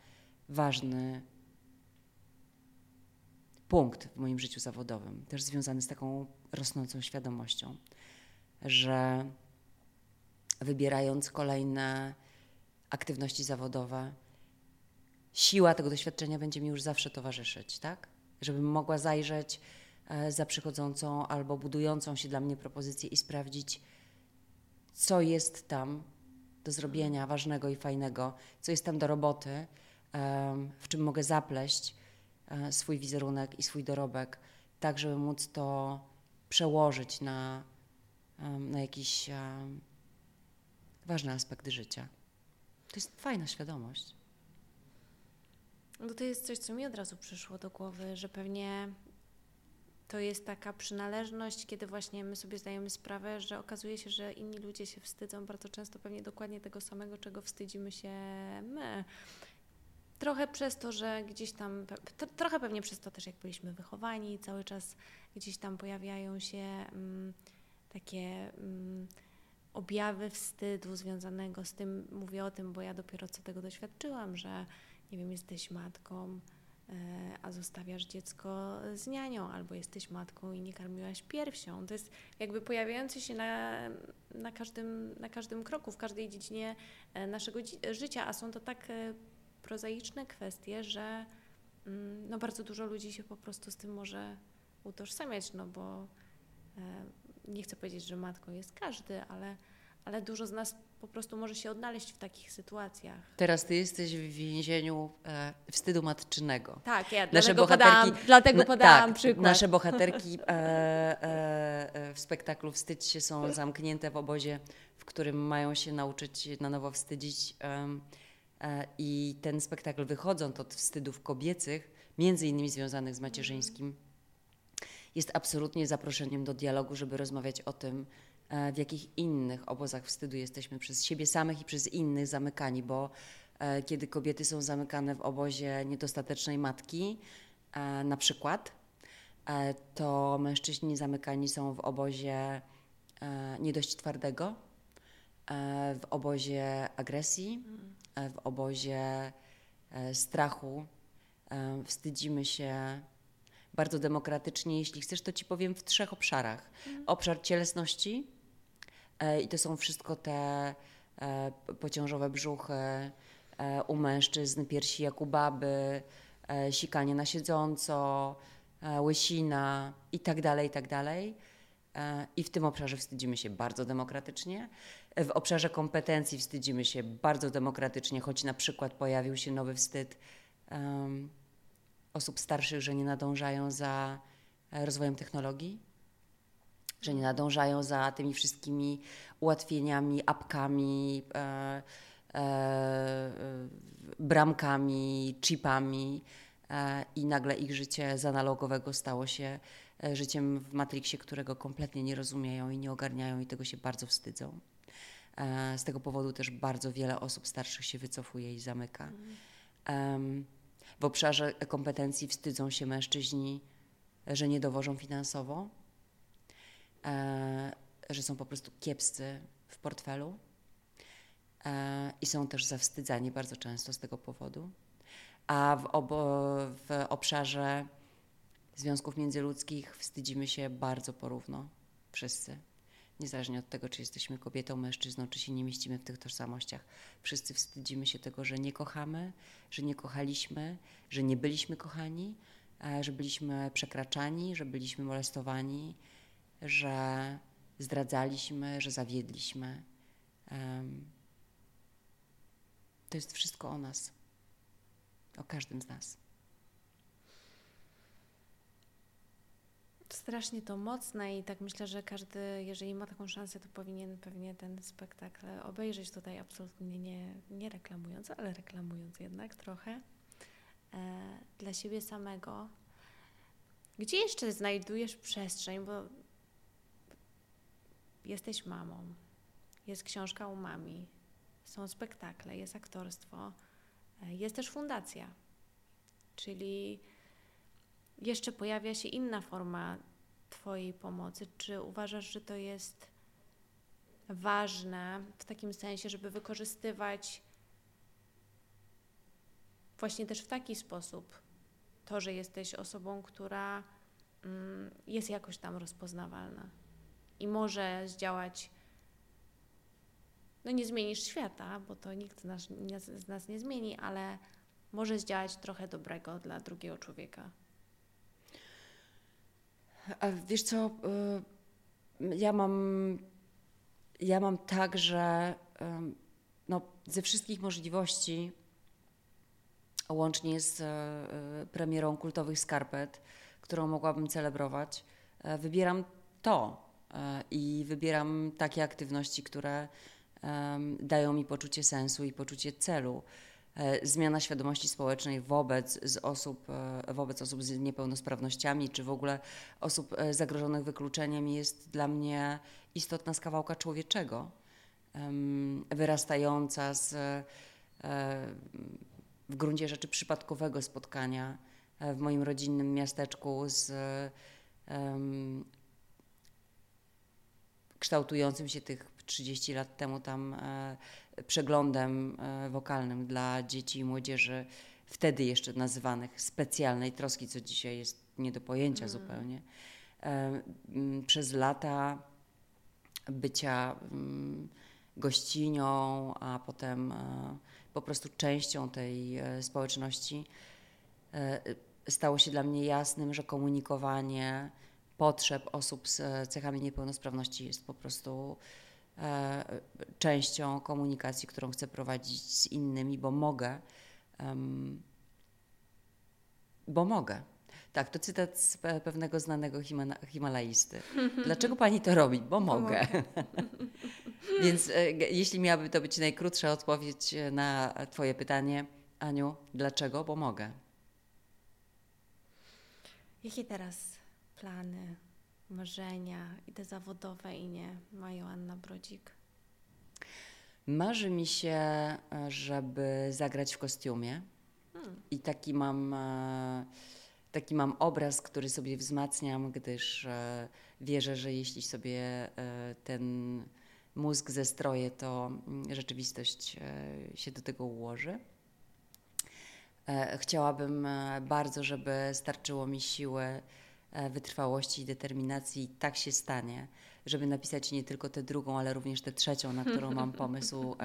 B: ważny punkt w moim życiu zawodowym, też związany z taką rosnącą świadomością, że wybierając kolejne aktywności zawodowe, siła tego doświadczenia będzie mi już zawsze towarzyszyć, tak? Żebym mogła zajrzeć e, za przychodzącą albo budującą się dla mnie propozycję i sprawdzić, co jest tam do zrobienia ważnego i fajnego, co jest tam do roboty, w czym mogę zapleść e, swój wizerunek i swój dorobek, tak żeby móc to przełożyć na, na jakiś ważne aspekty życia. To jest fajna świadomość.
A: No to jest coś, co mi od razu przyszło do głowy, że pewnie to jest taka przynależność, kiedy właśnie my sobie zdajemy sprawę, że okazuje się, że inni ludzie się wstydzą bardzo często pewnie dokładnie tego samego, czego wstydzimy się my. Trochę przez to, że gdzieś tam, trochę pewnie przez to też, jak byliśmy wychowani, cały czas gdzieś tam pojawiają się mm, takie mm, objawy wstydu związanego z tym. Mówię o tym, bo ja dopiero co tego doświadczyłam, że nie wiem, jesteś matką, e, a zostawiasz dziecko z nianią, albo jesteś matką i nie karmiłaś piersią. To jest jakby pojawiające się na, na, każdym, na każdym kroku, w każdej dziedzinie e, naszego życia, a są to tak e, prozaiczne kwestie, że mm, no, bardzo dużo ludzi się po prostu z tym może utożsamiać, no bo nie chcę powiedzieć, że matką jest każdy, ale, ale dużo z nas po prostu może się odnaleźć w takich sytuacjach.
B: Teraz ty jesteś w więzieniu e, wstydu matczynego.
A: Tak, ja nasze dlatego bohaterki, podałam, dlatego podałam tak, przykład.
B: Nasze bohaterki e, e, e, w spektaklu Wstydź się są zamknięte w obozie, w którym mają się nauczyć na nowo wstydzić. E, I ten spektakl wychodząc od wstydów kobiecych, między innymi związanych z macierzyńskim, jest absolutnie zaproszeniem do dialogu, żeby rozmawiać o tym, E, w jakich innych obozach wstydu jesteśmy przez siebie samych i przez innych zamykani, bo e, kiedy kobiety są zamykane w obozie niedostatecznej matki, e, na przykład, to mężczyźni zamykani są w obozie nie dość twardego, w obozie agresji, w obozie strachu. Wstydzimy się bardzo demokratycznie. Jeśli chcesz, to ci powiem w trzech obszarach: obszar cielesności, E, I to są wszystko te e, pociążowe brzuchy e, u mężczyzn, piersi jak u baby, sikanie na siedząco, łysina i tak dalej, i tak dalej. I w tym obszarze wstydzimy się bardzo demokratycznie. W obszarze kompetencji wstydzimy się bardzo demokratycznie, choć na przykład pojawił się nowy wstyd um, osób starszych, że nie nadążają za rozwojem technologii że nie nadążają za tymi wszystkimi ułatwieniami, apkami, e, e, bramkami, chipami e, i nagle ich życie z analogowego stało się e, życiem w Matrixie, którego kompletnie nie rozumieją i nie ogarniają i tego się bardzo wstydzą. E, z tego powodu też bardzo wiele osób starszych się wycofuje i zamyka. w obszarze kompetencji wstydzą się mężczyźni, że nie dowożą finansowo, e, że są po prostu kiepscy w portfelu e, i są też zawstydzani bardzo często z tego powodu. A w, obo, w obszarze związków międzyludzkich wstydzimy się bardzo porówno, wszyscy. Niezależnie od tego, czy jesteśmy kobietą, mężczyzną, czy się nie mieścimy w tych tożsamościach. Wszyscy wstydzimy się tego, że nie kochamy, że nie kochaliśmy, że nie byliśmy kochani, e, że byliśmy przekraczani, że byliśmy molestowani, że zdradzaliśmy, że zawiedliśmy. To jest wszystko o nas, o każdym z nas.
A: Strasznie to mocne i tak myślę, że każdy, jeżeli ma taką szansę, to powinien pewnie ten spektakl obejrzeć. Tutaj absolutnie nie, nie reklamując, ale reklamując jednak trochę e, dla siebie samego. Gdzie jeszcze znajdujesz przestrzeń, bo jesteś mamą, jest książka u mami, są spektakle, jest aktorstwo, e, jest też fundacja, czyli jeszcze pojawia się inna forma Twojej pomocy. Czy uważasz, że to jest ważne w takim sensie, żeby wykorzystywać właśnie też w taki sposób to, że jesteś osobą, która mm, jest jakoś tam rozpoznawalna? i może zdziałać. No nie zmienisz świata, bo to nikt z nas, z nas nie zmieni, ale może zdziałać trochę dobrego dla drugiego człowieka.
B: Wiesz co, y, ja mam, ja mam tak, że no, ze wszystkich możliwości, łącznie z e, premierą kultowych skarpet, którą mogłabym celebrować, e, wybieram to e, i wybieram takie aktywności, które dają mi poczucie sensu i poczucie celu. Zmiana świadomości społecznej wobec, z osób, wobec osób z niepełnosprawnościami, czy w ogóle osób zagrożonych wykluczeniem jest dla mnie istotna z kawałka człowieczego, wyrastająca z w gruncie rzeczy przypadkowego spotkania e, w moim rodzinnym miasteczku z kształtującym się tych 30 lat temu tam e, przeglądem e, wokalnym dla dzieci i młodzieży, wtedy jeszcze nazywanych specjalnej troski, co dzisiaj jest nie do pojęcia mm. zupełnie. E, przez lata bycia gościnią, a potem e, po prostu częścią tej społeczności, stało się dla mnie jasnym, że komunikowanie potrzeb osób z cechami niepełnosprawności jest po prostu częścią komunikacji, którą chcę prowadzić z innymi, bo mogę. Bo mogę. Tak, to cytat z pewnego znanego himalaisty. Dlaczego pani to robi? Bo mogę. Więc e, jeśli miałaby to być najkrótsza odpowiedź e, na Twoje pytanie, Aniu, dlaczego? Bo mogę.
A: Jakie teraz plany, marzenia i te zawodowe i nie ma Joanna Brodzik?
B: Marzy mi się, e, żeby zagrać w kostiumie. Hmm. I taki mam, taki mam obraz, który sobie wzmacniam, gdyż wierzę, że jeśli sobie ten mózg zestroje, to mm, rzeczywistość e, się do tego ułoży. E, chciałabym e, bardzo, żeby starczyło mi siły, wytrwałości i determinacji. Tak się stanie, żeby napisać nie tylko tę drugą, ale również tę trzecią, na którą mam pomysł,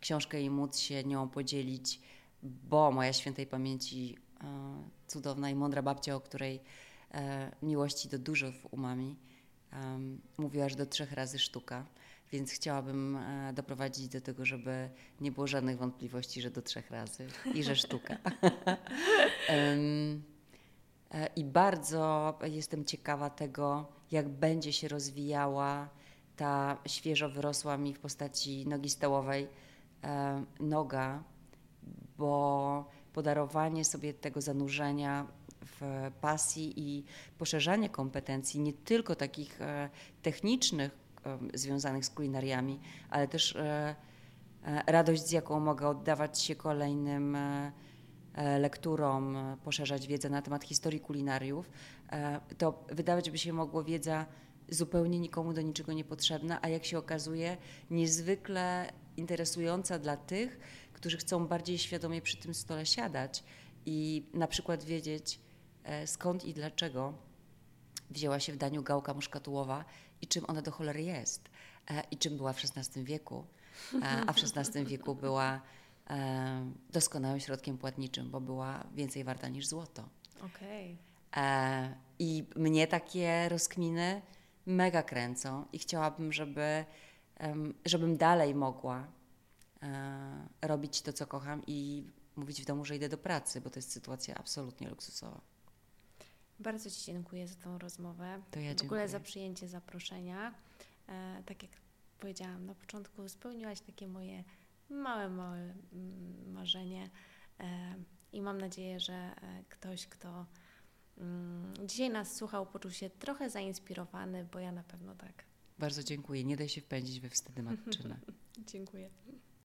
B: książkę i móc się nią podzielić, bo moja świętej pamięci cudowna i mądra babcia, o której miłości do dużo w umami, mówiła aż do trzech razy sztuka. Więc chciałabym e, doprowadzić do tego, żeby nie było żadnych wątpliwości, że do trzech razy i że sztuka. E, I bardzo jestem ciekawa tego, jak będzie się rozwijała ta świeżo wyrosła mi w postaci nogi stołowej e, noga, bo podarowanie sobie tego zanurzenia w pasji i poszerzanie kompetencji, nie tylko takich technicznych, związanych z kulinariami, ale też e, e, radość, z jaką mogę oddawać się kolejnym e, lekturom, poszerzać wiedzę na temat historii kulinariów, to wydawać by się mogło wiedza zupełnie nikomu do niczego niepotrzebna, a jak się okazuje, niezwykle interesująca dla tych, którzy chcą bardziej świadomie przy tym stole siadać i na przykład wiedzieć skąd i dlaczego wzięła się w daniu gałka muszkatułowa i czym ona do cholery jest e, i czym była w XVI wieku. E, a w XVI wieku była e, doskonałym środkiem płatniczym, bo była więcej warta niż złoto.
A: Okay.
B: I mnie takie rozkminy mega kręcą i chciałabym, żeby, żebym dalej mogła robić to, co kocham i mówić w domu, że idę do pracy, bo to jest sytuacja absolutnie luksusowa.
A: Bardzo Ci dziękuję za tą rozmowę.
B: To ja
A: w ogóle za przyjęcie zaproszenia. E, tak jak powiedziałam na początku, spełniłaś takie moje małe, małe mm, marzenie e, i mam nadzieję, że e, ktoś, kto mm, dzisiaj nas słuchał, poczuł się trochę zainspirowany, bo ja na pewno tak.
B: Bardzo dziękuję. Nie daj się wpędzić we wstedy matczyne.
A: dziękuję.